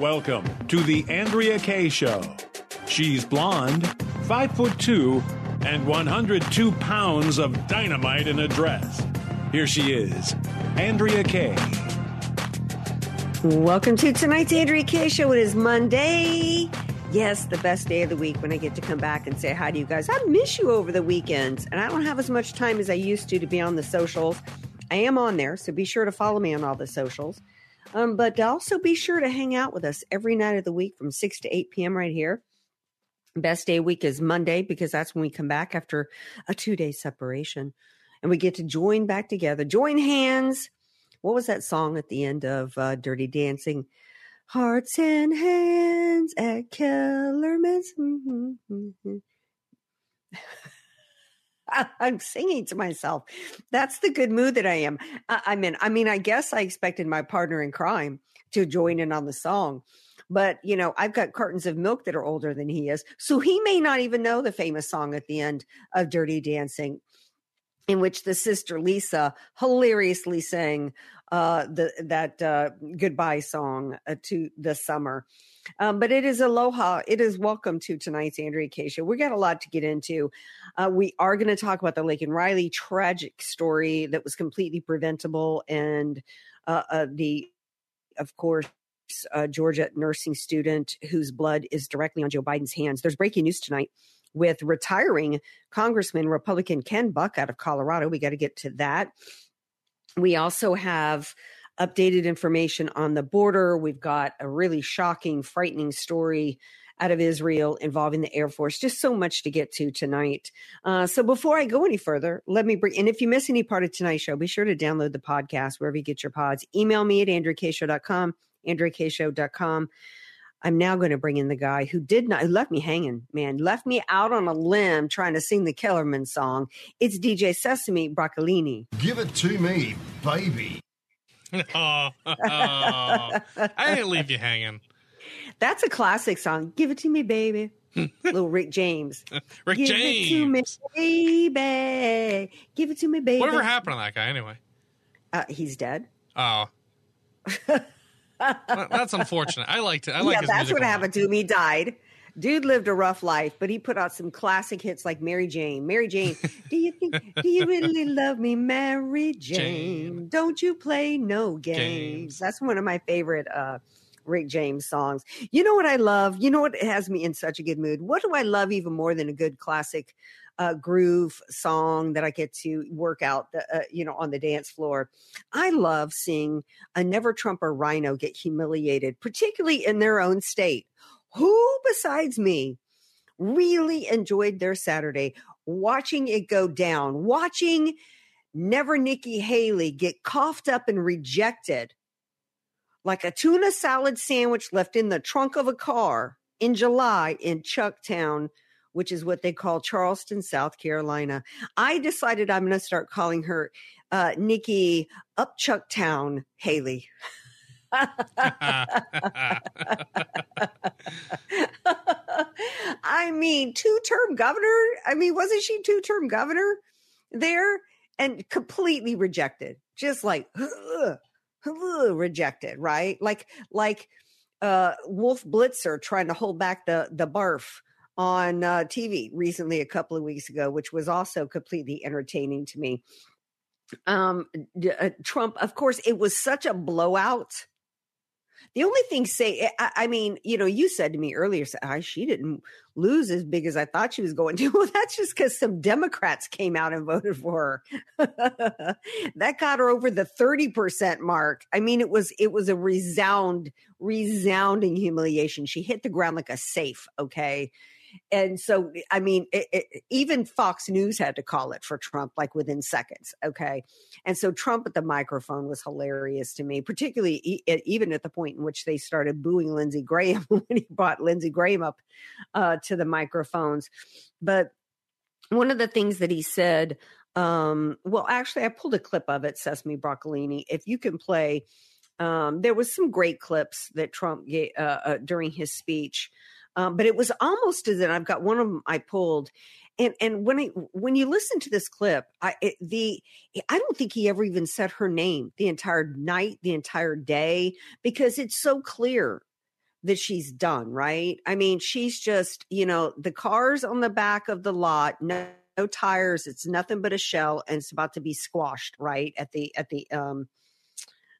Welcome to the Andrea Kaye Show. She's blonde, five foot two, and 102 pounds of dynamite in a dress. Here she is, Andrea Kaye. Welcome to tonight's Andrea Kaye Show. It is Monday. Yes, the best day of the week when I get to come back and say hi to you guys. I miss you over the weekends, and I don't have as much time as I used to to be on the socials. I am on there, so be sure to follow me on all the socials. Um, but also be sure to hang out with us every night of the week from 6 to 8 p.m. right here. Best day week is Monday because that's when we come back after a two day separation and we get to join back together, join hands. What was that song at the end of uh, Dirty Dancing? Hearts and hands at Kellerman's. I'm singing to myself. That's the good mood that I am. I, am in. I mean, I guess I expected my partner in crime to join in on the song, but you know, I've got cartons of milk that are older than he is, so he may not even know the famous song at the end of Dirty Dancing, in which the sister Lisa hilariously sang uh, the that uh, goodbye song uh, to the summer. Um, but it is aloha. It is welcome to tonight's Andrea Show. We got a lot to get into. Uh, we are going to talk about the Laken Riley tragic story that was completely preventable, and uh, uh, the, of course, uh, Georgia nursing student whose blood is directly on Joe Biden's hands. There's breaking news tonight with retiring Congressman Republican Ken Buck out of Colorado. We got to get to that. We also have updated information on the border. We've got a really shocking, frightening story out of Israel involving the Air Force. Just so much to get to tonight. Uh, so before I go any further, let me bring, and if you miss any part of tonight's show, be sure to download the podcast wherever you get your pods. Email me at andreakayshow.com, andreakayshow.com. I'm now going to bring in the guy who did not, who left me hanging, man, left me out on a limb trying to sing the Kellerman song. It's DJ Sesame Broccolini. Give it to me, baby. oh, oh, I didn't leave you hanging. That's a classic song. Give it to me, baby. Little Rick James. Rick Give James. It to me, baby. Give it to me, baby. Whatever happened to that guy anyway? Uh, he's dead. Oh. that's unfortunate. I liked it. I like yeah, that's what happened to him. He died. Dude lived a rough life, but he put out some classic hits like Mary Jane. Mary Jane, do you think, do you really love me, Mary Jane? Jane. Don't you play no games? Games. That's one of my favorite uh, Rick James songs. You know what I love? You know what has me in such a good mood? What do I love even more than a good classic uh, groove song that I get to work out, the, uh, you know, on the dance floor? I love seeing a never Trumper rhino get humiliated, particularly in their own state. Who besides me really enjoyed their Saturday watching it go down, watching Never Nikki Haley get coughed up and rejected like a tuna salad sandwich left in the trunk of a car in July in Chucktown, which is what they call Charleston, South Carolina. I decided I'm going to start calling her uh, Nikki Up Chucktown Haley. I mean, two term governor. I mean, wasn't she two term governor there and completely rejected? Just like rejected, right? Like, like uh, Wolf Blitzer trying to hold back the the barf on uh, TV recently a couple of weeks ago, which was also completely entertaining to me. Um, uh, Trump, of course, it was such a blowout. The only thing say, I, I mean, you know, you said to me earlier, "Ah, she didn't lose as big as I thought she was going to. Well, that's just because some Democrats came out and voted for her. that got her over the 30% mark. I mean, it was, it was a resound, resounding humiliation. She hit the ground like a safe. Okay. And so I mean, it, it, even Fox News had to call it for Trump like within seconds. Okay, and so Trump at the microphone was hilarious to me, particularly even at the point in which they started booing Lindsey Graham when he brought Lindsey Graham up uh, to the microphones. But one of the things that he said um, well, actually, I pulled a clip of it, Sesame Broccolini. If you can play, um, there was some great clips that Trump gave uh, uh, during his speech, um, but it was almost as if I've got one of them I pulled, and and when I when you listen to this clip, I it, the I don't think he ever even said her name the entire night, the entire day, because it's so clear that she's done, right? I mean, she's just, you know, the cars on the back of the lot, no no tires. It's nothing but a shell, and it's about to be squashed right at the at the um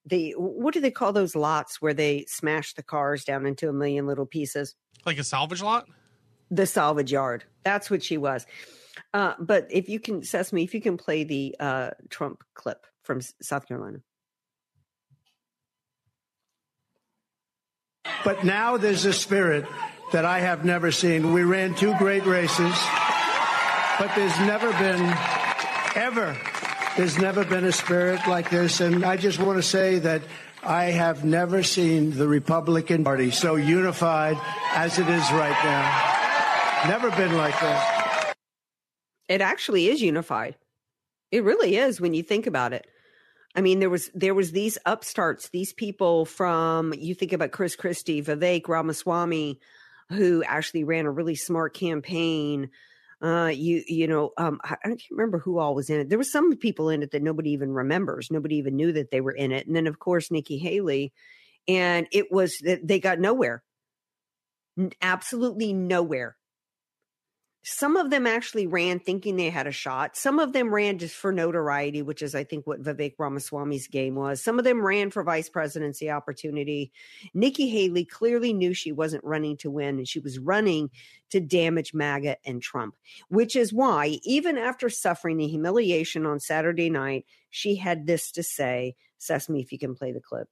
the what do they call those lots where they smash the cars down into a million little pieces? Like a salvage lot. The salvage yard. That's what she was. Uh, but if you can, Sesame, if you can play the uh, Trump clip from South Carolina. But now there's a spirit that I have never seen. We ran two great races but there's never been, ever, there's never been a spirit like this. And I just want to say that I have never seen the Republican Party so unified as it is right now. Never been like that. It actually is unified. It really is when you think about it. I mean, there was there was these upstarts, these people from you think about Chris Christie, Vivek Ramaswamy, who actually ran a really smart campaign uh, you you know, um, I, I can't remember who all was in it. There were some people in it that nobody even remembers. Nobody even knew that they were in it. And then, of course, Nikki Haley, and it was that they got nowhere, absolutely nowhere. Some of them actually ran thinking they had a shot. Some of them ran just for notoriety, which is, I think, what Vivek Ramaswamy's game was. Some of them ran for vice presidency opportunity. Nikki Haley clearly knew she wasn't running to win, and she was running to damage MAGA and Trump, which is why, even after suffering the humiliation on Saturday night, she had this to say. Sesame, if you can play the clip.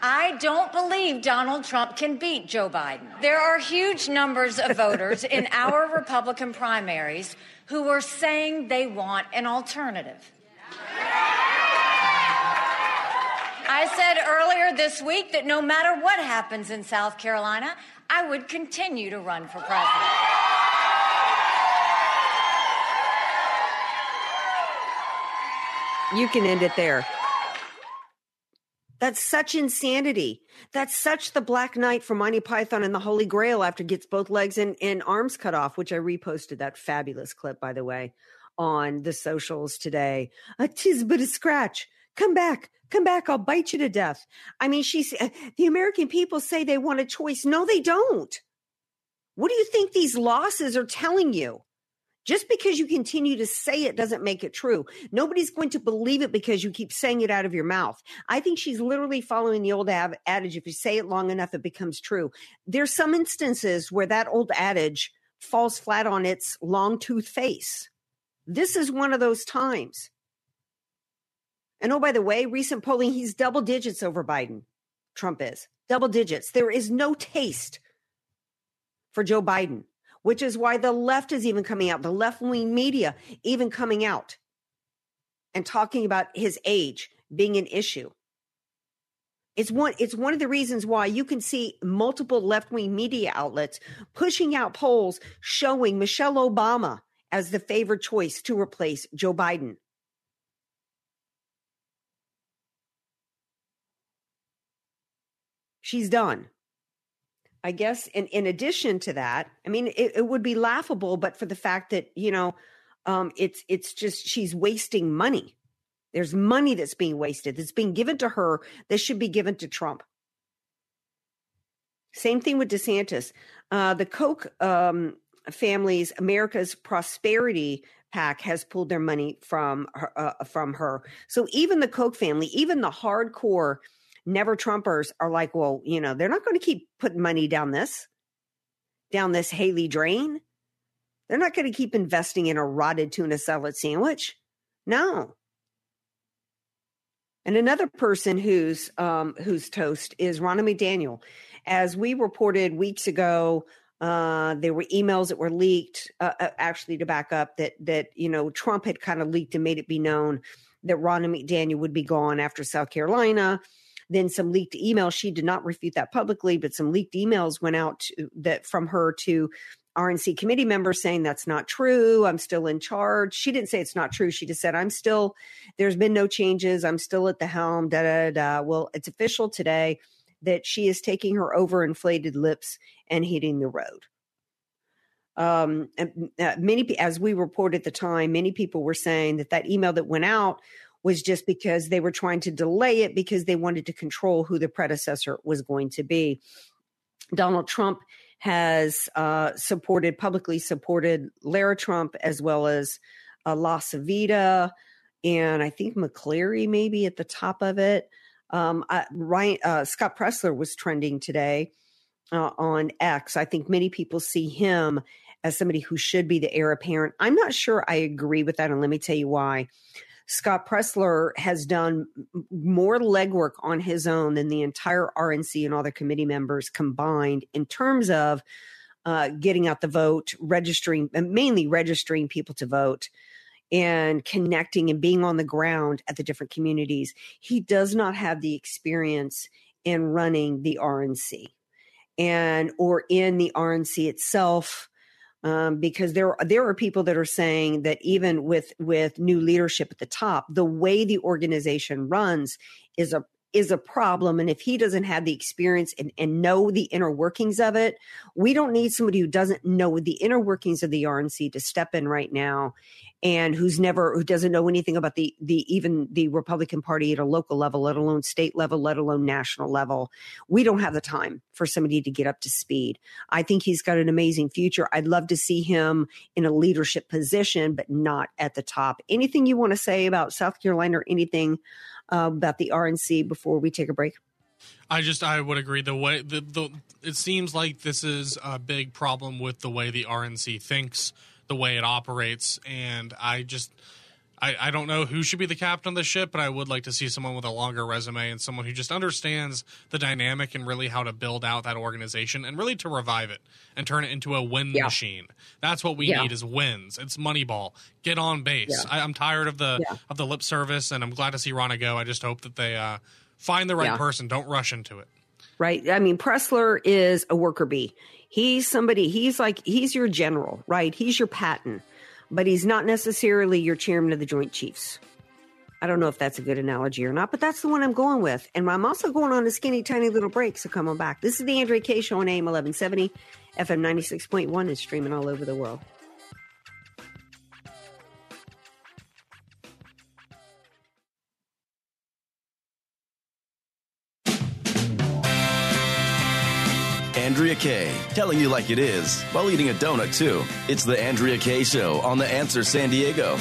I don't believe Donald Trump can beat Joe Biden. There are huge numbers of voters in our Republican primaries who are saying they want an alternative. I said earlier this week that no matter what happens in South Carolina, I would continue to run for president. You can end it there. That's such insanity. That's such the Black Knight from Monty Python and the Holy Grail after gets both legs and, and arms cut off, which I reposted that fabulous clip, by the way, on the socials today. A tis but a scratch. Come back. Come back. I'll bite you to death. I mean, she's eh, the American people say they want a choice. No, they don't. What do you think these losses are telling you? Just because you continue to say it doesn't make it true. Nobody's going to believe it because you keep saying it out of your mouth. I think she's literally following the old adage if you say it long enough, it becomes true. There's some instances where that old adage falls flat on its long tooth face. This is one of those times. And oh, by the way, recent polling, he's double digits over Biden. Trump is double digits. There is no taste for Joe Biden which is why the left is even coming out, the left wing media even coming out and talking about his age being an issue. It's one, it's one of the reasons why you can see multiple left wing media outlets pushing out polls showing Michelle Obama as the favored choice to replace Joe Biden. She's done. I guess in, in addition to that, I mean, it, it would be laughable, but for the fact that, you know, um, it's it's just she's wasting money. There's money that's being wasted, that's being given to her that should be given to Trump. Same thing with DeSantis. Uh, the Koch um, family's America's Prosperity PAC has pulled their money from her, uh, from her. So even the Koch family, even the hardcore never Trumpers are like, well, you know, they're not going to keep putting money down this, down this Haley drain. They're not going to keep investing in a rotted tuna salad sandwich. No. And another person who's um, who's toast is Ronna McDaniel. As we reported weeks ago, uh, there were emails that were leaked, uh, uh, actually to back up that that you know Trump had kind of leaked and made it be known that Ronna McDaniel would be gone after South Carolina. Then some leaked emails. She did not refute that publicly, but some leaked emails went out to, that from her to RNC committee members saying that's not true. I'm still in charge. She didn't say it's not true. She just said, I'm still, there's been no changes. I'm still at the helm. Da, da, da. Well, it's official today that she is taking her overinflated lips and hitting the road. Um, and, uh, many, as we reported at the time, many people were saying that that email that went out was just because they were trying to delay it because they wanted to control who the predecessor was going to be. Donald Trump has uh, supported publicly supported Lara Trump as well as uh, LaCivita and I think McCleary maybe at the top of it. Um, I, Ryan uh, Scott Presler was trending today uh, on X. I think many people see him as somebody who should be the heir apparent. I'm not sure I agree with that, and let me tell you why. Scott Presler has done more legwork on his own than the entire RNC and all the committee members combined in terms of uh, getting out the vote, registering, mainly registering people to vote and connecting and being on the ground at the different communities. He does not have the experience in running the RNC and or in the RNC itself um, because there there are people that are saying that even with with new leadership at the top, the way the organization runs is a is a problem. And if he doesn't have the experience and, and know the inner workings of it, we don't need somebody who doesn't know the inner workings of the RNC to step in right now and who's never who doesn't know anything about the the even the Republican Party at a local level, let alone state level, let alone national level. We don't have the time for somebody to get up to speed. I think he's got an amazing future. I'd love to see him in a leadership position, but not at the top. Anything you want to say about South Carolina or anything uh, about the RNC before we take a break? I just I would agree the way the, the it seems like this is a big problem with the way the RNC thinks the way it operates. And I just, I, I don't know who should be the captain of the ship, but I would like to see someone with a longer resume and someone who just understands the dynamic and really how to build out that organization and really to revive it and turn it into a win yeah. machine. That's what we yeah. need is wins. It's Moneyball. Get on base. Yeah. I, am tired of the of the lip service, and I'm glad to see Ronna go. I just hope that they uh, find the right person. Don't rush into it. Right. I mean, Presler is a worker bee. He's somebody, he's like, he's your general, right? He's your Patton, but he's not necessarily your chairman of the Joint Chiefs. I don't know if that's a good analogy or not, but that's the one I'm going with. And I'm also going on a skinny, tiny little break, so come on back. This is the Andrea Kaye Show on AM 1170, FM 96.1, and streaming all over the world. Andrea Kaye, telling you like it is while eating a donut, too. It's The Andrea Kaye Show on The Answer San Diego.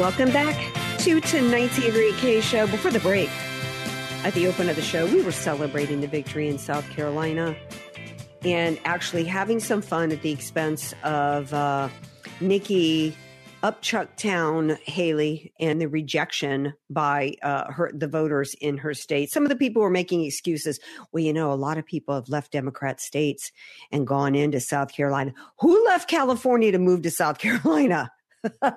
Welcome back to tonight's Andrea Kaye Show. Before the break, at the open of the show, we were celebrating the victory in South Carolina and actually having some fun at the expense of uh, Nikki Upchucktown Haley and the rejection by uh, her the voters in her state. Some of the people were making excuses. Well, you know, a lot of people have left Democrat states and gone into South Carolina. Who left California to move to South Carolina? and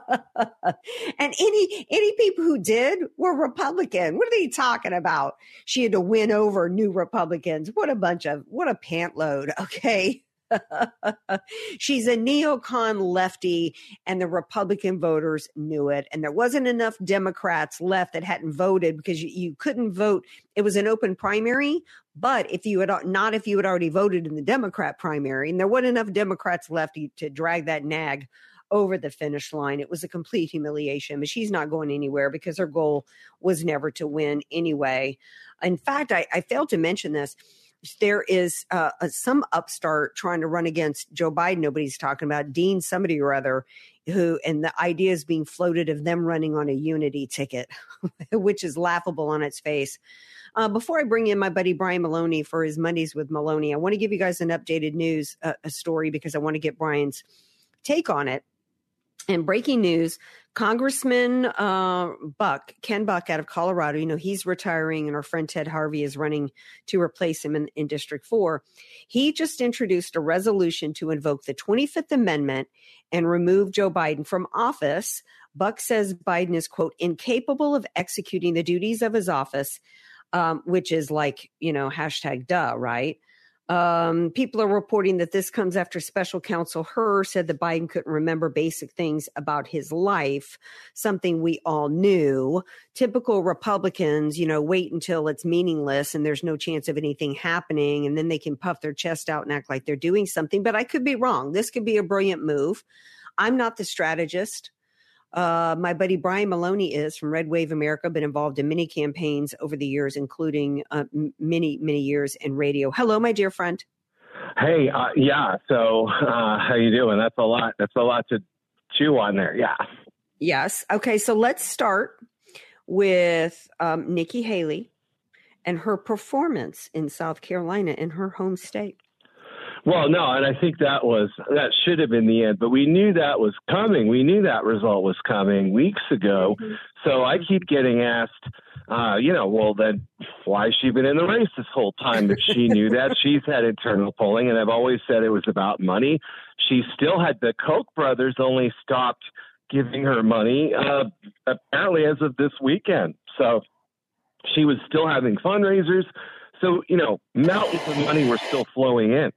any any people who did were Republican. What are they talking about? She had to win over new Republicans. What a bunch of what a pant load. Okay. She's a neocon lefty, and the Republican voters knew it. And there wasn't enough Democrats left that hadn't voted because you, you couldn't vote. It was an open primary, but if you had uh, not if you had already voted in the Democrat primary, and there wasn't enough Democrats left to, to drag that nag over the finish line. It was a complete humiliation, but she's not going anywhere because her goal was never to win anyway. In fact, I, I failed to mention this there is uh, some upstart trying to run against Joe Biden. Nobody's talking about Dean, somebody or other, who, and the idea is being floated of them running on a unity ticket, which is laughable on its face. Uh, before I bring in my buddy Brian Maloney for his Mondays with Maloney, I want to give you guys an updated news uh, a story because I want to get Brian's take on it. And breaking news Congressman uh, Buck, Ken Buck out of Colorado, you know, he's retiring and our friend Ted Harvey is running to replace him in, in District 4. He just introduced a resolution to invoke the 25th Amendment and remove Joe Biden from office. Buck says Biden is, quote, incapable of executing the duties of his office, um, which is like, you know, hashtag duh, right? Um, people are reporting that this comes after special counsel Hur said that Biden couldn't remember basic things about his life, something we all knew. Typical Republicans, you know, wait until it's meaningless and there's no chance of anything happening, and then they can puff their chest out and act like they're doing something. But I could be wrong. This could be a brilliant move. I'm not the strategist. Uh, my buddy Brian Maloney is from Red Wave America, been involved in many campaigns over the years, including uh, many, many years in radio. Hello, my dear friend. Hey, uh, yeah. So, uh, how you doing? That's a lot. That's a lot to chew on there. Yeah. Yes. Okay. So let's start with um, Nikki Haley and her performance in South Carolina in her home state. Well, no, and I think that was that should have been the end, but we knew that was coming. We knew that result was coming weeks ago. Mm-hmm. So I keep getting asked, uh, you know, well then why has she been in the race this whole time if she knew that? She's had internal polling and I've always said it was about money. She still had the Koch brothers only stopped giving her money uh apparently as of this weekend. So she was still having fundraisers. So, you know, mountains of money were still flowing in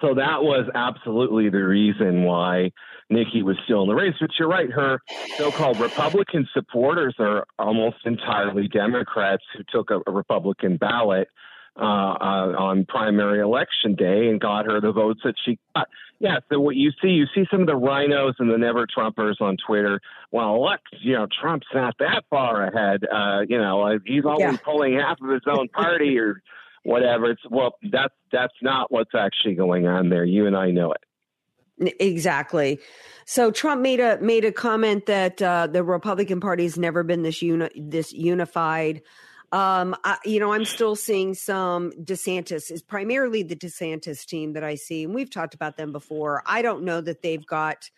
so that was absolutely the reason why Nikki was still in the race. But you're right, her so-called Republican supporters are almost entirely Democrats who took a, a Republican ballot uh, uh, on primary election day and got her the votes that she got. Yeah, so what you see, you see some of the rhinos and the never Trumpers on Twitter. Well, look, you know, Trump's not that far ahead. Uh, you know, he's only yeah. pulling half of his own party or whatever. It's well, that's that's not what's actually going on there. You and I know it. Exactly. So Trump made a made a comment that uh, the Republican Party has never been this uni- this unified. Um, I, you know, I'm still seeing some DeSantis is primarily the DeSantis team that I see, and we've talked about them before. I don't know that they've got,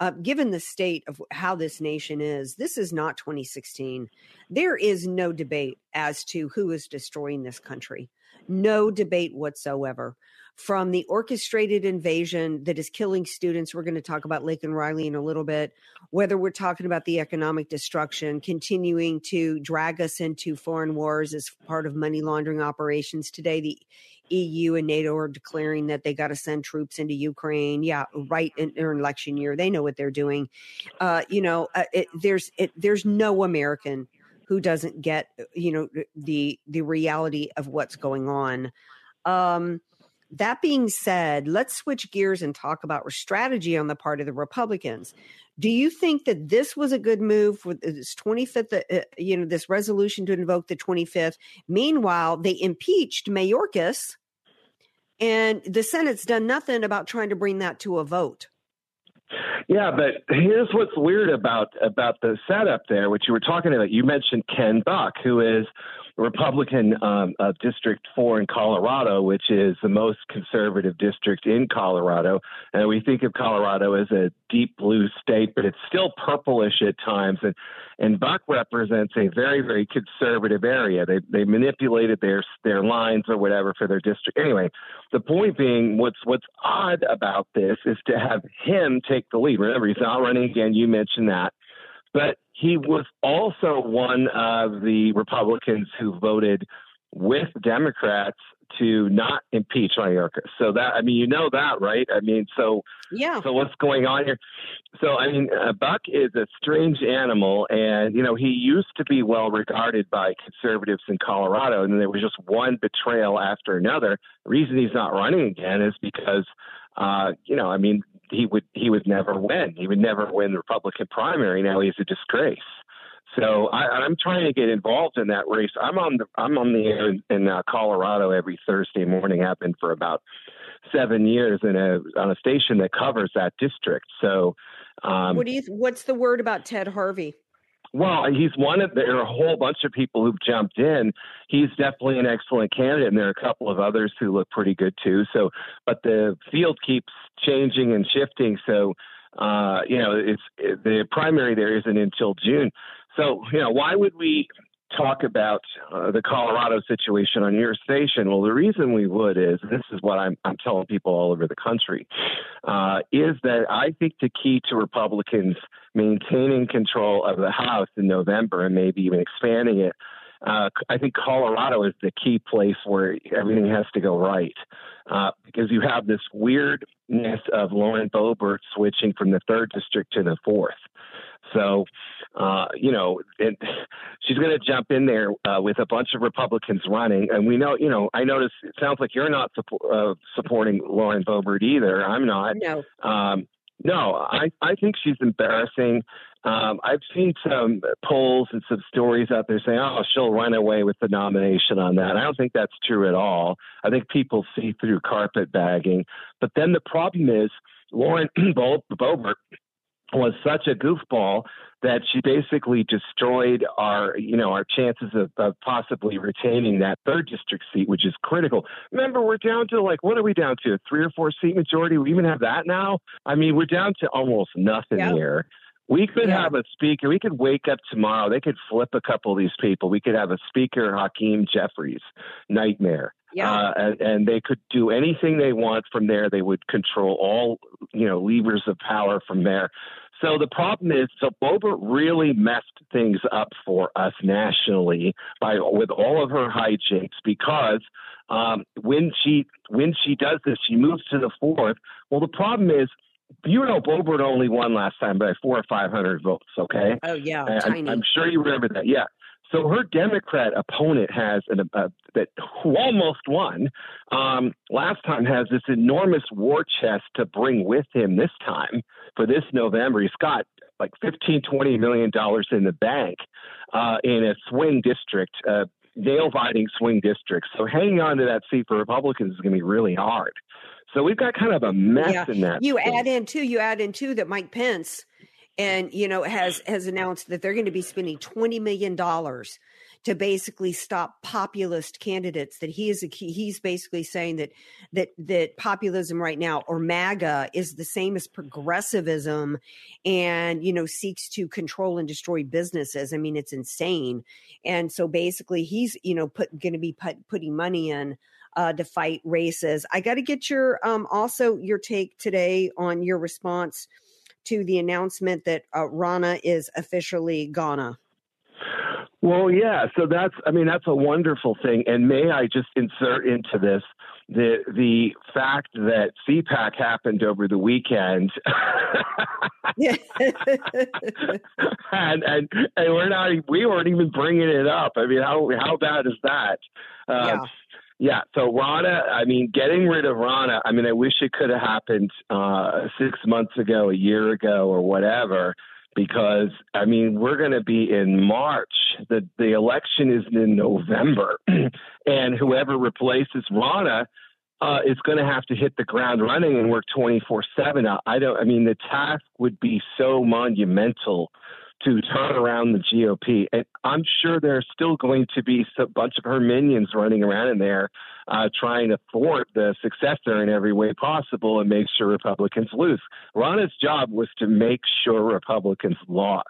uh, given the state of how this nation is, this is not 2016. There is no debate as to who is destroying this country. No debate whatsoever. From the orchestrated invasion that is killing students, we're going to talk about Laken Riley in a little bit, whether we're talking about the economic destruction, continuing to drag us into foreign wars as part of money laundering operations. Today, the EU and NATO are declaring that they got to send troops into Ukraine. Yeah, right in their election year, they know what they're doing. Uh, you know, uh, it, there's it, there's no American who doesn't get you know the the reality of what's going on. Um that being said let's switch gears and talk about strategy on the part of the republicans. Do you think that this was a good move for this 25th uh, uh, you know this resolution to invoke the 25th meanwhile they impeached mayorkas and the senate's done nothing about trying to bring that to a vote yeah, but here's what's weird about about the setup there, which you were talking about. You mentioned Ken Buck, who is Republican um, of District 4 in Colorado, which is the most conservative district in Colorado. And we think of Colorado as a deep blue state, but it's still purplish at times. And, and Buck represents a very, very conservative area. They, they manipulated their, their lines or whatever for their district. Anyway, the point being, what's, what's odd about this is to have him take the lead. Remember, he's not running again. You mentioned that. But he was also one of the Republicans who voted with Democrats to not impeach Mayorkas. So that I mean, you know that, right? I mean, so yeah. So what's going on here? So I mean, uh, Buck is a strange animal, and you know he used to be well regarded by conservatives in Colorado, and then there was just one betrayal after another. The reason he's not running again is because, uh, you know, I mean, he would he would never win. He would never win the Republican primary. Now he's a disgrace. So I, I'm trying to get involved in that race. I'm on the I'm on the air in, in uh, Colorado every Thursday morning. I've been for about seven years in a on a station that covers that district. So, um, what do you? What's the word about Ted Harvey? Well, he's one of there are a whole bunch of people who've jumped in. He's definitely an excellent candidate, and there are a couple of others who look pretty good too. So, but the field keeps changing and shifting. So, Uh, you know, it's it, the primary there isn't until June. So, you know, why would we talk about uh, the Colorado situation on your station? Well, the reason we would is this is what I'm, I'm telling people all over the country uh, is that I think the key to Republicans maintaining control of the House in November and maybe even expanding it. Uh, I think Colorado is the key place where everything has to go right uh, because you have this weirdness of Lauren Boebert switching from the third district to the fourth. So, uh, you know, it, she's going to jump in there uh, with a bunch of Republicans running, and we know, you know, I notice it sounds like you're not uh, supporting Lauren Boebert either. I'm not. No. Um, no, I, I think she's embarrassing. Um, I've seen some polls and some stories out there saying, oh, she'll run away with the nomination on that. I don't think that's true at all. I think people see through carpetbagging. But then the problem is, Lauren Boebert was such a goofball that she basically destroyed our, you know, our chances of, of, possibly retaining that third district seat, which is critical. Remember, we're down to like, what are we down to? A three or four seat majority? We even have that now. I mean, we're down to almost nothing yep. here. We could yeah. have a speaker. We could wake up tomorrow. They could flip a couple of these people. We could have a speaker, Hakeem Jeffries, nightmare. Yeah. Uh, and, and, they could do anything they want from there. They would control all, you know, levers of power from there. So the problem is, so Boebert really messed things up for us nationally by with all of her hijinks because um, when she when she does this, she moves to the fourth. Well, the problem is you know Boebert only won last time by four or five hundred votes. Okay. Oh yeah, tiny. I'm, I'm, sure you remember that. Yeah. So her Democrat opponent has an uh, that who almost won um, last time has this enormous war chest to bring with him this time for this November. He's got like 15, 20 million dollars in the bank uh, in a swing district, uh, nail biting swing district. So hanging on to that seat for Republicans is going to be really hard. So we've got kind of a mess yeah. in that. You add in too. You add in too that Mike Pence and you know has has announced that they're going to be spending 20 million dollars to basically stop populist candidates that he is a he's basically saying that that that populism right now or maga is the same as progressivism and you know seeks to control and destroy businesses. I mean it's insane. And so basically he's you know put going to be put, putting money in uh, to fight races. I got to get your um also your take today on your response to the announcement that uh, Ronna is officially Ghana? Well, yeah. So that's, I mean, that's a wonderful thing. And may I just insert into this the the fact that CPAC happened over the weekend, and, and and we're not, we weren't even bringing it up. I mean, how how bad is that? Uh, yeah. Yeah, so Ronna, I mean, getting rid of Ronna, I mean, I wish it could have happened uh, six months ago, a year ago, or whatever, because I mean, we're going to be in March. The the election is in November, and whoever replaces Ronna uh, is going to have to hit the ground running and work twenty four seven. I don't. I mean, the task would be so monumental to turn around the GOP. And I'm sure there's still going to be a bunch of her minions running around in there uh, trying to thwart the successor in every way possible and make sure Republicans lose. Ronna's job was to make sure Republicans lost.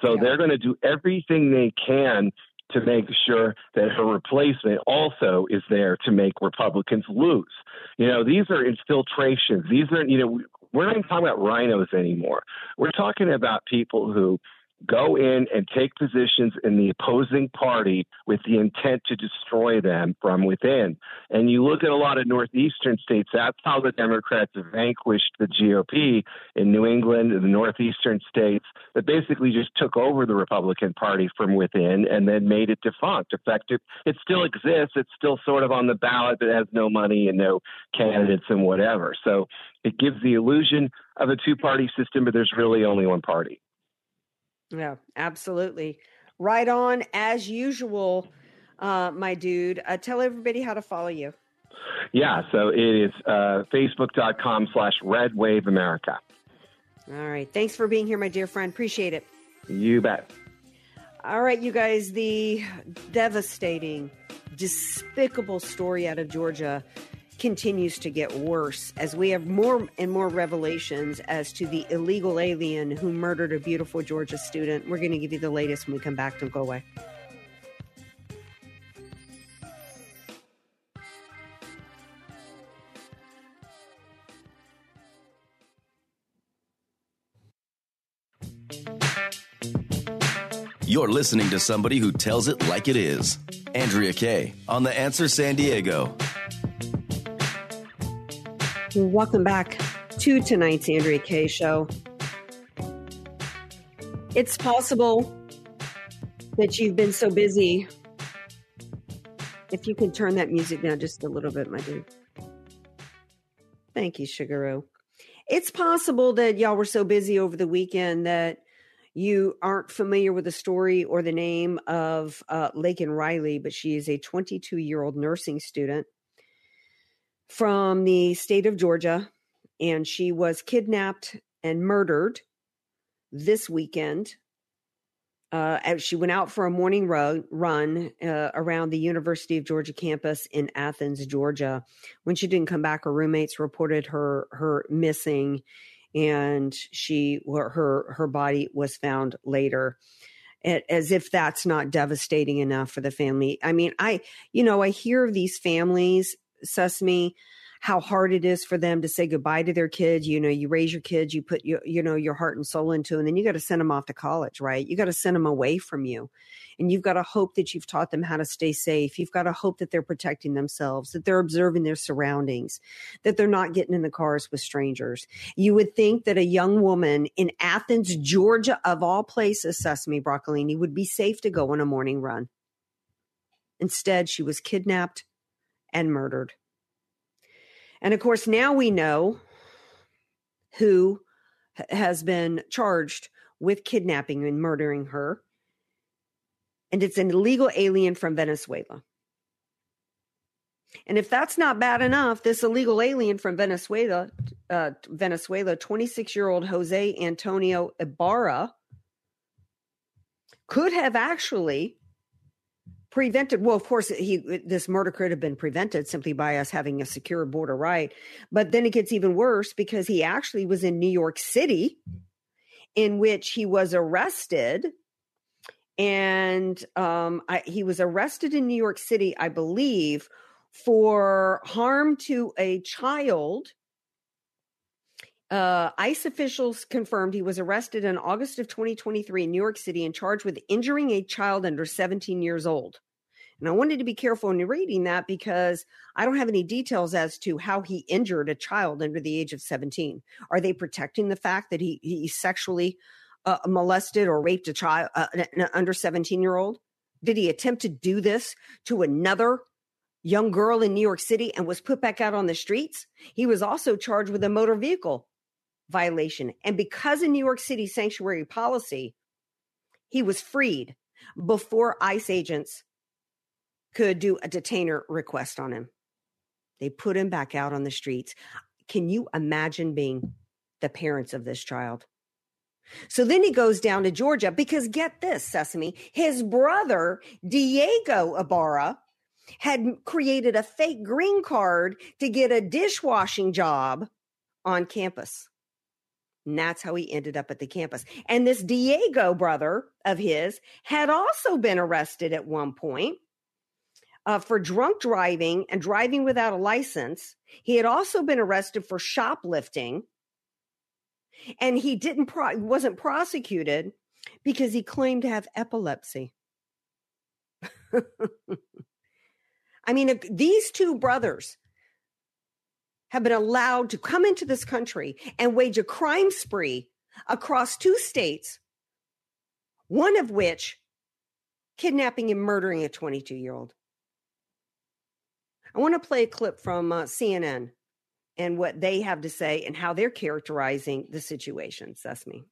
So yeah. they're going to do everything they can to make sure that her replacement also is there to make Republicans lose. You know, these are infiltrations. These are, you know, we're not even talking about rhinos anymore. We're talking about people who go in and take positions in the opposing party with the intent to destroy them from within. And you look at a lot of northeastern states, that's how the Democrats vanquished the GOP in New England and the northeastern states that basically just took over the Republican Party from within and then made it defunct, effective. It still exists. It's still sort of on the ballot, but has no money and no candidates and whatever. So it gives the illusion of a two party system, but there's really only one party. Yeah, absolutely. Right on as usual, uh, my dude. Uh, tell everybody how to follow you. Yeah, so it is uh, facebook.com slash Red Wave America. All right. Thanks for being here, my dear friend. Appreciate it. You bet. All right, you guys, the devastating, despicable story out of Georgia continues to get worse as we have more and more revelations as to the illegal alien who murdered a beautiful Georgia student. We're going to give you the latest when we come back. Don't go away. You're listening to somebody who tells it like it is. Andrea Kaye on The Answer San Diego. Welcome back to tonight's Andrea Kaye show. It's possible that you've been so busy. If you can turn that music down just a little bit, my dude. Thank you, Sugaroo. It's possible that y'all were so busy over the weekend that you aren't familiar with the story or the name of uh, Laken Riley, but she is a 22 year old nursing student from the state of Georgia, and she was kidnapped and murdered this weekend. Uh, she went out for a morning run, run uh, around the University of Georgia campus in Athens, Georgia. When she didn't come back, her roommates reported her her missing, and she her her body was found later as if that's not devastating enough for the family i mean i you know i hear of these families sesame how hard it is for them to say goodbye to their kids. You know, you raise your kids, you put your, you know, your heart and soul into, and then you got to send them off to college, right? You got to send them away from you. And you've got to hope that you've taught them how to stay safe. You've got to hope that they're protecting themselves, that they're observing their surroundings, that they're not getting in the cars with strangers. You would think that a young woman in Athens, Georgia, of all places, Sesame Broccolini, would be safe to go on a morning run. Instead, she was kidnapped and murdered. And of course, now we know who has been charged with kidnapping and murdering her. And it's an illegal alien from Venezuela. And if that's not bad enough, this illegal alien from Venezuela, uh, Venezuela, 26 year old Jose Antonio Ibarra, could have actually prevented well of course he this murder could have been prevented simply by us having a secure border right but then it gets even worse because he actually was in New York City in which he was arrested and um, I, he was arrested in New York City I believe for harm to a child uh, ICE officials confirmed he was arrested in August of 2023 in New York City and charged with injuring a child under 17 years old. And I wanted to be careful in reading that because I don't have any details as to how he injured a child under the age of 17. Are they protecting the fact that he, he sexually uh, molested or raped a child, uh, an under 17 year old? Did he attempt to do this to another young girl in New York City and was put back out on the streets? He was also charged with a motor vehicle violation. And because of New York City sanctuary policy, he was freed before ICE agents could do a detainer request on him. They put him back out on the streets. Can you imagine being the parents of this child? So then he goes down to Georgia because get this, Sesame, his brother, Diego Ibarra, had created a fake green card to get a dishwashing job on campus. And that's how he ended up at the campus. And this Diego brother of his had also been arrested at one point uh, for drunk driving and driving without a license. He had also been arrested for shoplifting. And he didn't pro- wasn't prosecuted because he claimed to have epilepsy. I mean, these two brothers have been allowed to come into this country and wage a crime spree across two states, one of which kidnapping and murdering a 22 year old. I want to play a clip from uh, CNN and what they have to say and how they're characterizing the situation. Sesame.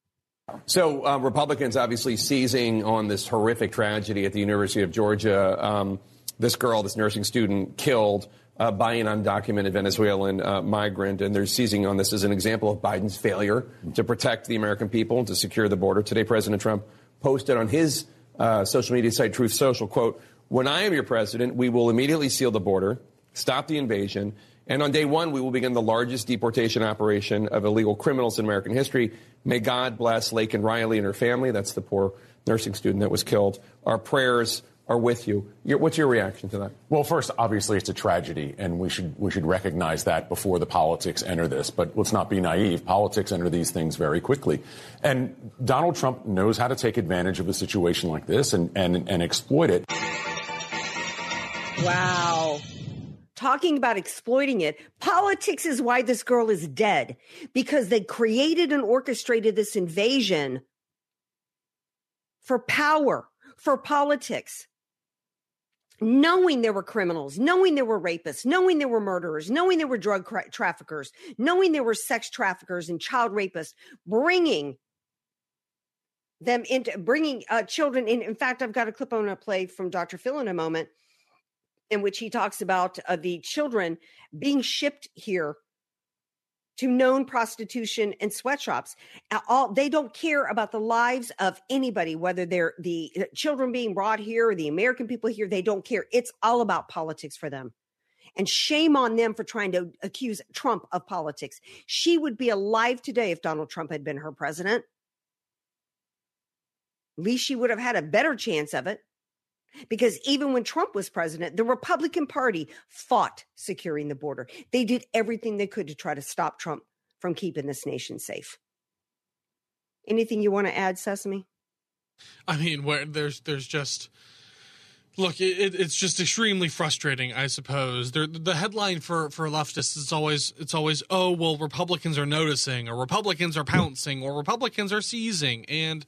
So, uh, Republicans obviously seizing on this horrific tragedy at the University of Georgia. Um, this girl, this nursing student, killed uh, by an undocumented Venezuelan uh, migrant, and they're seizing on this as an example of Biden's failure to protect the American people and to secure the border. Today, President Trump posted on his uh, social media site, Truth Social, quote, when I am your president, we will immediately seal the border, stop the invasion, And on day one, we will begin the largest deportation operation of illegal criminals in American history. May God bless Laken Riley and her family. That's the poor nursing student that was killed. Our prayers are with you. Your, what's your reaction to that? Well, first, obviously, it's a tragedy, and we should we should recognize that before the politics enter this. But let's not be naive. Politics enter these things very quickly, and Donald Trump knows how to take advantage of a situation like this and and, and exploit it. Wow. Talking about exploiting it, politics is why this girl is dead because they created and orchestrated this invasion for power, for politics knowing there were criminals, knowing there were rapists, knowing there were murderers, knowing there were drug tra- traffickers, knowing there were sex traffickers and child rapists, bringing them into bringing uh, children in. In fact, I've got a clip on a play from Dr. Phil in a moment in which he talks about uh, the children being shipped here to known prostitution and sweatshops. All they don't care about the lives of anybody, whether they're the uh, children being brought here or the American people here. They don't care. It's all about politics for them. And shame on them for trying to accuse Trump of politics. She would be alive today if Donald Trump had been her president. At least she would have had a better chance of it. Because even when Trump was president, the Republican Party fought securing the border. They did everything they could to try to stop Trump from keeping this nation safe. Anything you want to add, Sesame? I mean, where there's there's just look, it, it's just extremely frustrating. I suppose the the headline for for leftists is always it's always oh well Republicans are noticing or Republicans are pouncing or Republicans are seizing and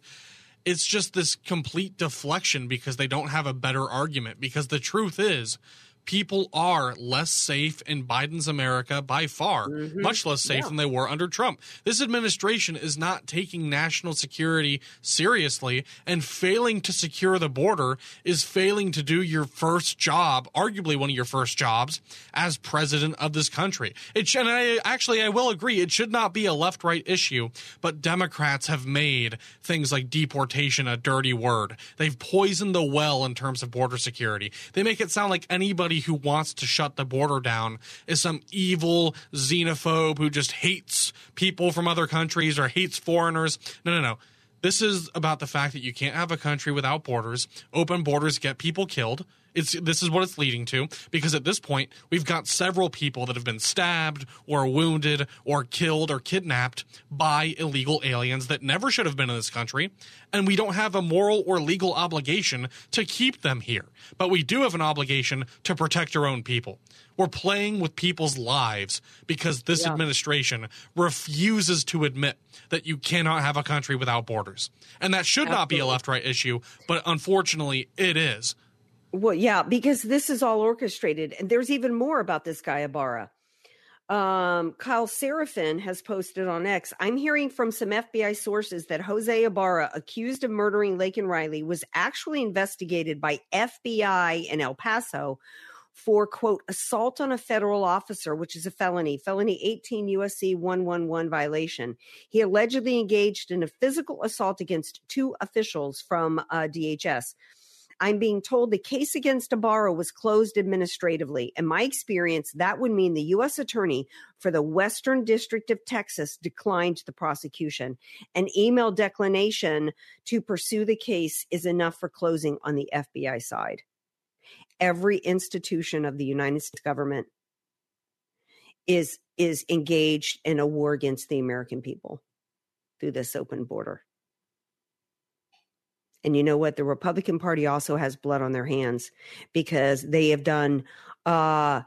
it's just this complete deflection because they don't have a better argument. Because the truth is, people are less safe in Biden's America by far, mm-hmm. much less safe yeah. than they were under Trump. This administration is not taking national security seriously, and failing to secure the border is failing to do your first job, arguably one of your first jobs, as president of this country. It should, and I actually I will agree, it should not be a left right issue, but Democrats have made things like deportation a dirty word. They've poisoned the well in terms of border security. They make it sound like anybody who wants to shut the border down is some evil xenophobe who just hates people from other countries or hates foreigners. No, no, no. This is about the fact that you can't have a country without borders. Open borders get people killed. It's this is what it's leading to because at this point we've got several people that have been stabbed or wounded or killed or kidnapped by illegal aliens that never should have been in this country and we don't have a moral or legal obligation to keep them here but we do have an obligation to protect our own people we're playing with people's lives because this yeah. administration refuses to admit that you cannot have a country without borders. And that should Absolutely. not be a left right issue, but unfortunately it is. Well, yeah, because this is all orchestrated. And there's even more about this guy, Ibarra. Um, Kyle Seraphin has posted on X. I'm hearing from some FBI sources that Jose Ibarra, accused of murdering Laken Riley, was actually investigated by FBI in El Paso for quote assault on a federal officer, which is a felony, felony 18 USC 111 violation. He allegedly engaged in a physical assault against two officials from uh, DHS. I'm being told the case against Ibarra was closed administratively. In my experience, that would mean the U.S. Attorney for the Western District of Texas declined the prosecution. An email declination to pursue the case is enough for closing on the FBI side. Every institution of the United States government is is engaged in a war against the American people through this open border. And you know what? The Republican Party also has blood on their hands because they have done uh,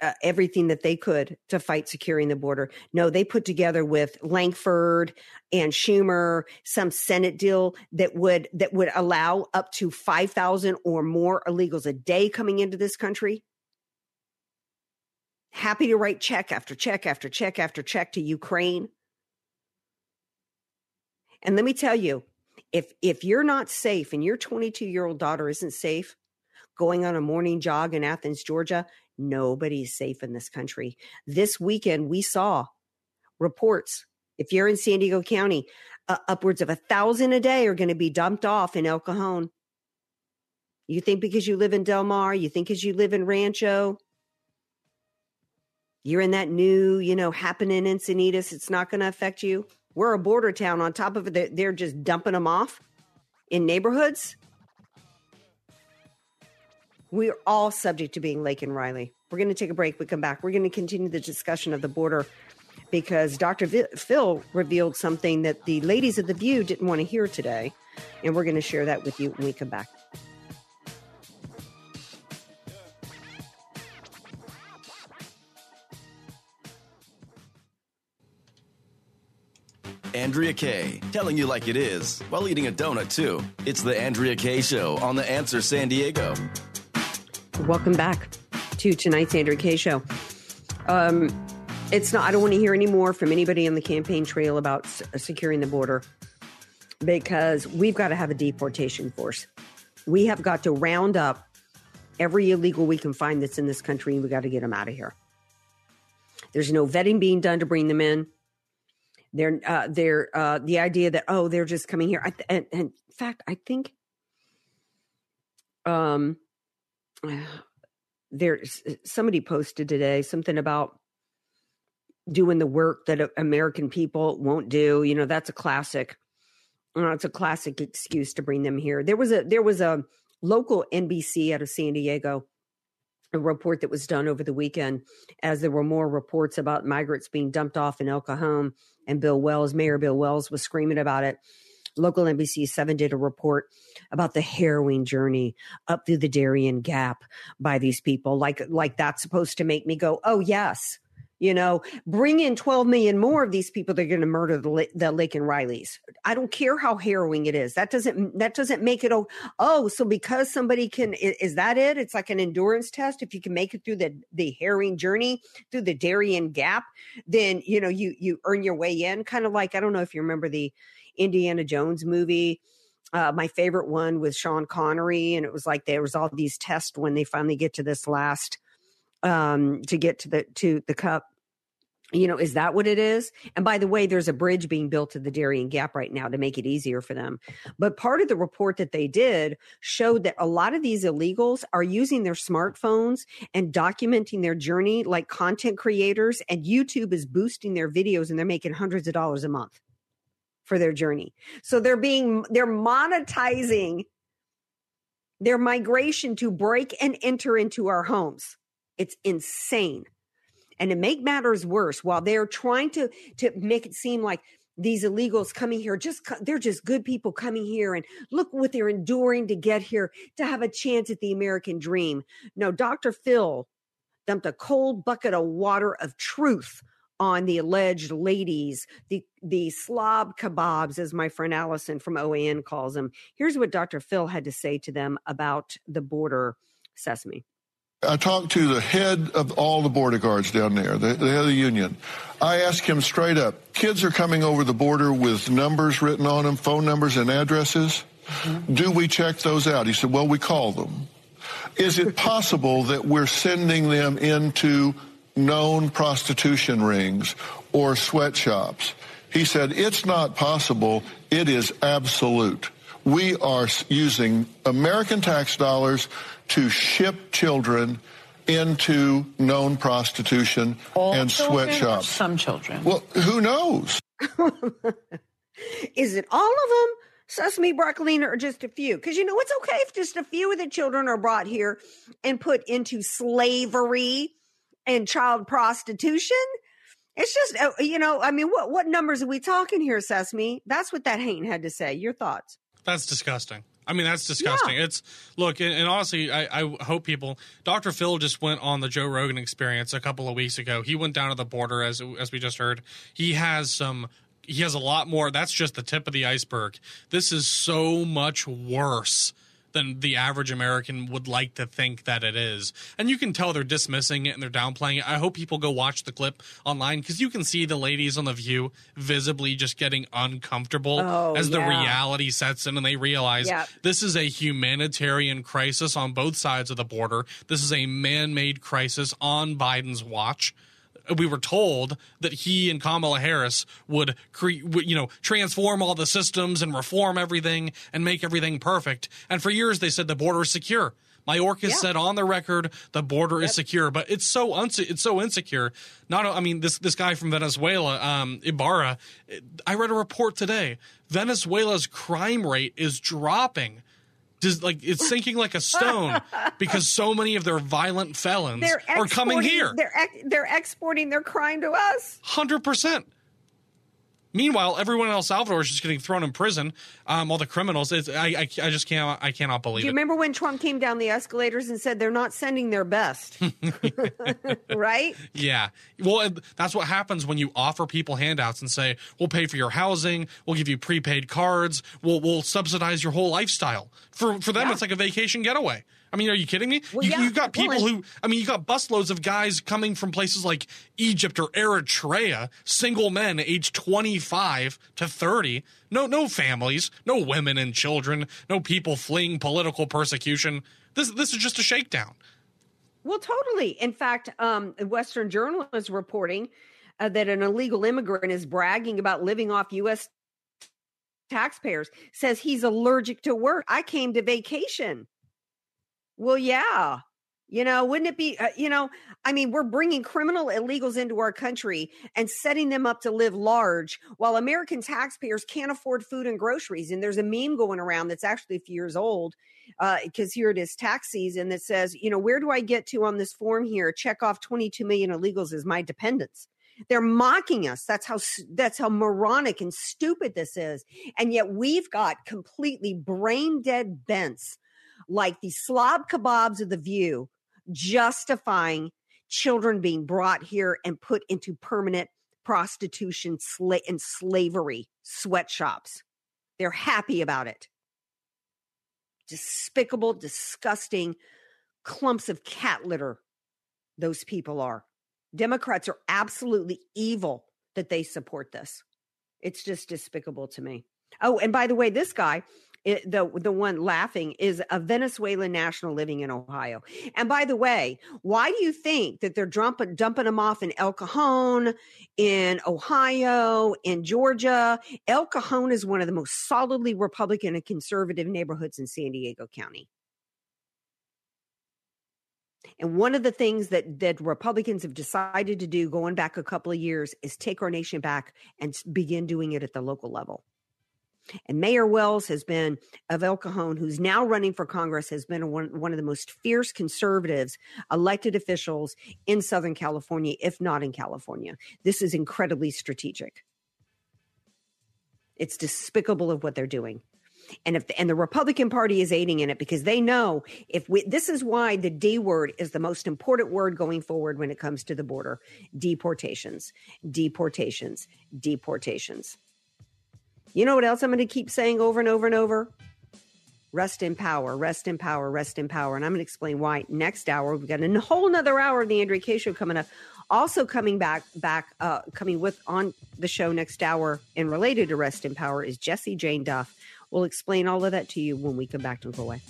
uh, everything that they could to fight securing the border. No, they put together with Lankford and Schumer some Senate deal that would that would allow up to five thousand or more illegals a day coming into this country. Happy to write check after check after check after check to Ukraine. And let me tell you, if if you're not safe and your 22 year old daughter isn't safe going on a morning jog in Athens, Georgia, nobody's safe in this country. This weekend we saw reports. If you're in San Diego County, uh, upwards of a thousand a day are going to be dumped off in El Cajon. You think because you live in Del Mar, you think because you live in Rancho, You're in that new, you know, happening in Encinitas. It's not going to affect you. We're a border town. On top of it, they're just dumping them off in neighborhoods. We're all subject to being Laken Riley. We're going to take a break. We come back. We're going to continue the discussion of the border because Dr. Phil revealed something that the ladies of The View didn't want to hear today. And we're going to share that with you when we come back. Andrea Kaye, telling you like it is while eating a donut, too. It's the Andrea Kaye Show on The Answer San Diego. Welcome back to tonight's Andrea Kaye Show. Um, it's not, I don't want to hear any more from anybody on the campaign trail about s- securing the border because we've got to have a deportation force. We have got to round up every illegal we can find that's in this country and we got to get them out of here. There's no vetting being done to bring them in. They're uh, they're uh, the idea that oh they're just coming here. I th- and, and in fact, I think um there's somebody posted today something about doing the work that American people won't do. You know, that's a classic. You know, it's a classic excuse to bring them here. There was a there was a local NBC out of San Diego a report that was done over the weekend as there were more reports about migrants being dumped off in El Cajon and Bill Wells, Mayor Bill Wells was screaming about it. Local NBC 7 did a report about the harrowing journey up through the Darien Gap by these people. Like like that's supposed to make me go, "Oh yes." You know, bring in 12 million more of these people that are going to murder the, the and Rileys. I don't care how harrowing it is. That doesn't that doesn't make it oh oh so because somebody can is that it? It's like an endurance test. If you can make it through the the harrowing journey through the Darien Gap, then you know you you earn your way in. Kind of like I don't know if you remember the Indiana Jones movie. Uh, my favorite one was Sean Connery, and it was like there was all these tests when they finally get to this last um to get to the to the cup. You know is that what it is? And by the way there's a bridge being built to the darien gap right now to make it easier for them. But part of the report that they did showed that a lot of these illegals are using their smartphones and documenting their journey like content creators and youtube is boosting their videos and they're making hundreds of dollars a month for their journey. So they're being they're monetizing their migration to break and enter into our homes it's insane. And to make matters worse, while they're trying to to make it seem like these illegals coming here just they're just good people coming here and look what they're enduring to get here to have a chance at the American dream. No, Dr. Phil dumped a cold bucket of water of truth on the alleged ladies, the the slob kebabs, as my friend Allison from OAN calls them. Here's what Dr. Phil had to say to them about the border sesame. I talked to the head of all the border guards down there, the, the, head of the union. I asked him straight up, kids are coming over the border with numbers written on them, phone numbers and addresses. Mm-hmm. Do we check those out? He said, well, we call them. Is it possible that we're sending them into known prostitution rings or sweatshops? He said, it's not possible. It is absolute. We are using American tax dollars to ship children into known prostitution All and sweatshops. Some children. Well, who knows? Is it all of them? Sesame broccoli or just a few? Because you know it's okay if just a few of the children are brought here and put into slavery and child prostitution. It's just uh, you know, I mean, what what numbers are we talking here, Sesame? That's what that Hain had to say. Your thoughts? That's disgusting. I mean, that's disgusting. Yeah. It's look, and, and honestly, I, I, hope people. Dr. Phil just went on the Joe Rogan experience a couple of weeks ago. He went down to the border, as as we just heard. He has some. He has a lot more. That's just the tip of the iceberg. This is so much worse than the average American would like to think that it is. And you can tell they're dismissing it and they're downplaying it. I hope people go watch the clip online because you can see the ladies on The View visibly just getting uncomfortable oh, as the reality sets in and they realize Yep. this is a humanitarian crisis on both sides of the border. This is a man made crisis on Biden's watch we were told that he and Kamala Harris would cre- would, you know transform all the systems and reform everything and make everything perfect. And for years they said the border is secure. Mayorkas Yeah. said on the record the border is secure, but it's so unse- it's so insecure. Not, I mean, this this guy from Venezuela, um, Ibarra. I read a report today. Venezuela's crime rate is dropping. Just like it's sinking like a stone because so many of their violent felons They're coming here. They're ex- they're exporting their crime to us. Hundred percent. Meanwhile, everyone in El Salvador is just getting thrown in prison. Um, all the criminals. It's, I, I, I just can't. I cannot believe Do you it. remember when Trump came down the escalators and said they're not sending their best? right? Yeah. Well, that's what happens when you offer people handouts and say, "We'll pay for your housing. We'll give you prepaid cards. We'll we'll subsidize your whole lifestyle." For for them, Yeah. it's like a vacation getaway. I mean, are you kidding me? Well, you, yeah. you got Well, people and- who, I mean, you got busloads of guys coming from places like Egypt or Eritrea, single men aged 25 to 30. No, no families, no women and children, no people fleeing political persecution. This, this is just a shakedown. Well, totally. In fact, um, Western Journal is reporting uh, that an illegal immigrant is bragging about living off U.S. taxpayers. Says he's allergic to work. I came to vacation. Well, yeah. You know, wouldn't it be, uh, you know, I mean, we're bringing criminal illegals into our country and setting them up to live large while American taxpayers can't afford food and groceries. And there's a meme going around that's actually a few years old because here it is tax season that says, you know, where do I get to on this form here? Check off 22 million illegals as my dependents. They're mocking us. That's how that's how moronic and stupid this is. And yet we've got completely brain dead bents like the slob kebabs of the view justifying children being brought here and put into permanent prostitution sla- and slavery sweatshops. They're happy about it. Despicable, disgusting clumps of cat litter, those people are. Democrats are absolutely evil that they support this. It's just despicable to me. Oh, and by the way, this guy, it, the the one laughing is a Venezuelan national living in Ohio. And by the way, why do you think that they're dumping dumping them off in El Cajon, in Ohio, in Georgia? El Cajon is one of the most solidly Republican and conservative neighborhoods in San Diego County. And one of the things that that Republicans have decided to do going back a couple of years is take our nation back and begin doing it at the local level. And Mayor Wells has been of El Cajon, who's now running for Congress, has been one, one of the most fierce conservatives elected officials in Southern California, if not in California. This is incredibly strategic. It's despicable of what they're doing. And if and the Republican Party is aiding in it because they know if we this is why the D word is the most important word going forward when it comes to the border. Deportations, deportations, deportations. You know what else I'm going to keep saying over and over and over? Rest in power, rest in power, rest in power. And I'm going to explain why next hour. We've got a whole nother hour of the Andrea Kaye show coming up. Also coming back, back, uh, coming with on the show next hour and related to rest in power is Jesse Jane Duff. We'll explain all of that to you when we come back. Don't go away.